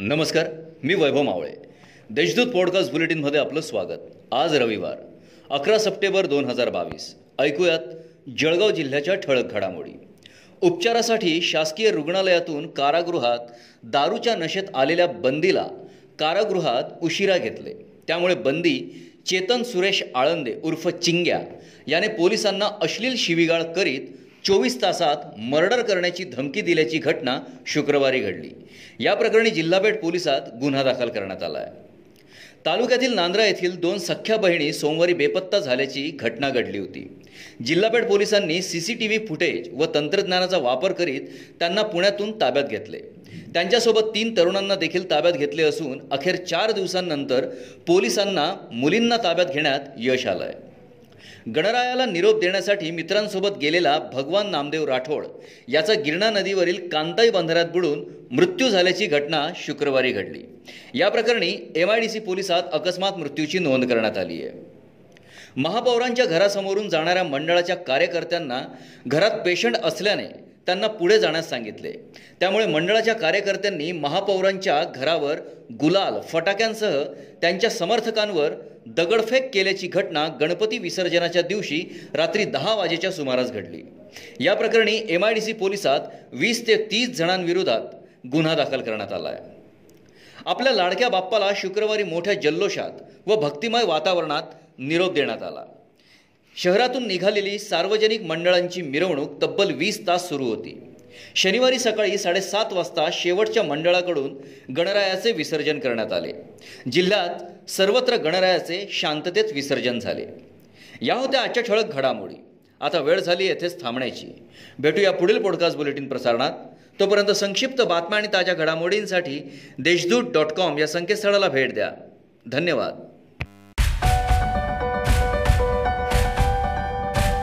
नमस्कार मी वैभव मावळे. देशदूत पॉडकास्ट बुलेटिनमध्ये आपलं स्वागत. आज रविवार अकरा सप्टेंबर दोन हजार बावीस. ऐकूयात जळगाव जिल्ह्याच्या ठळक घडामोडी. उपचारासाठी शासकीय रुग्णालयातून कारागृहात दारूच्या नशेत आलेल्या बंदीला कारागृहात उशिरा घेतले. त्यामुळे बंदी चेतन सुरेश आळंदे उर्फ चिंग्या याने पोलिसांना अश्लील शिवीगाळ करीत चोवीस तासात मर्डर करण्याची धमकी दिल्याची घटना शुक्रवारी घडली. या प्रकरणी जिल्हापेठ पोलिसात गुन्हा दाखल करण्यात आला आहे. तालुक्यातील नांद्रा येथील दोन सख्ख्या बहिणी सोमवारी बेपत्ता झाल्याची घटना घडली होती. जिल्हापेठ पोलिसांनी C C T V footage व तंत्रज्ञानाचा वापर करीत त्यांना पुण्यातून ताब्यात घेतले. त्यांच्यासोबत तीन तरुणांना देखील ताब्यात घेतले असून अखेर चार दिवसांनंतर पोलिसांना मुलींना ताब्यात घेण्यात यश आलं आहे गणरायाला निरोप देण्यासाठी मित्रांसोबत गेलेला भगवान नामदेव राठोड याचा गिरणा नदीवरील कांताई बंधाऱ्यात बुडून मृत्यू झाल्याची घटना शुक्रवारी घडली. या प्रकरणी एम आय डी सी पोलिसात अकस्मात मृत्यूची नोंद करण्यात आली आहे. महापौरांच्या घरासमोरून जाणाऱ्या मंडळाच्या कार्यकर्त्यांना घरात पेशंट असल्याने त्यांना पुढे जाण्यास सांगितले. त्यामुळे मंडळाच्या कार्यकर्त्यांनी महापौरांच्या घरावर गुलाल फटाक्यांसह त्यांच्या समर्थकांवर दगडफेक केल्याची घटना गणपती विसर्जनाच्या दिवशी रात्री दहा वाजेच्या सुमारास घडली. या प्रकरणी एम आय डी सी पोलिसात वीस ते तीस जणांविरोधात गुन्हा दाखल करण्यात आला आहे आपल्या लाडक्या बाप्पाला शुक्रवारी मोठ्या जल्लोषात व भक्तिमय वातावरणात निरोप देण्यात आला. शहरातून निघालेली सार्वजनिक मंडळांची मिरवणूक तब्बल वीस तास सुरू होती. शनिवारी सकाळी साडेसात वाजता शेवटच्या मंडळाकडून गणरायाचे विसर्जन करण्यात आले. जिल्ह्यात सर्वत्र गणरायाचे शांततेत विसर्जन झाले. या होत्या आजच्या ठळक घडामोडी. आता वेळ झाली येथेच थांबण्याची. भेटूया पुढील पॉडकास्ट बुलेटिन प्रसारणात. तोपर्यंत संक्षिप्त बातम्या आणि ताज्या घडामोडींसाठी देशदूत डॉट कॉम या संकेतस्थळाला भेट द्या. धन्यवाद.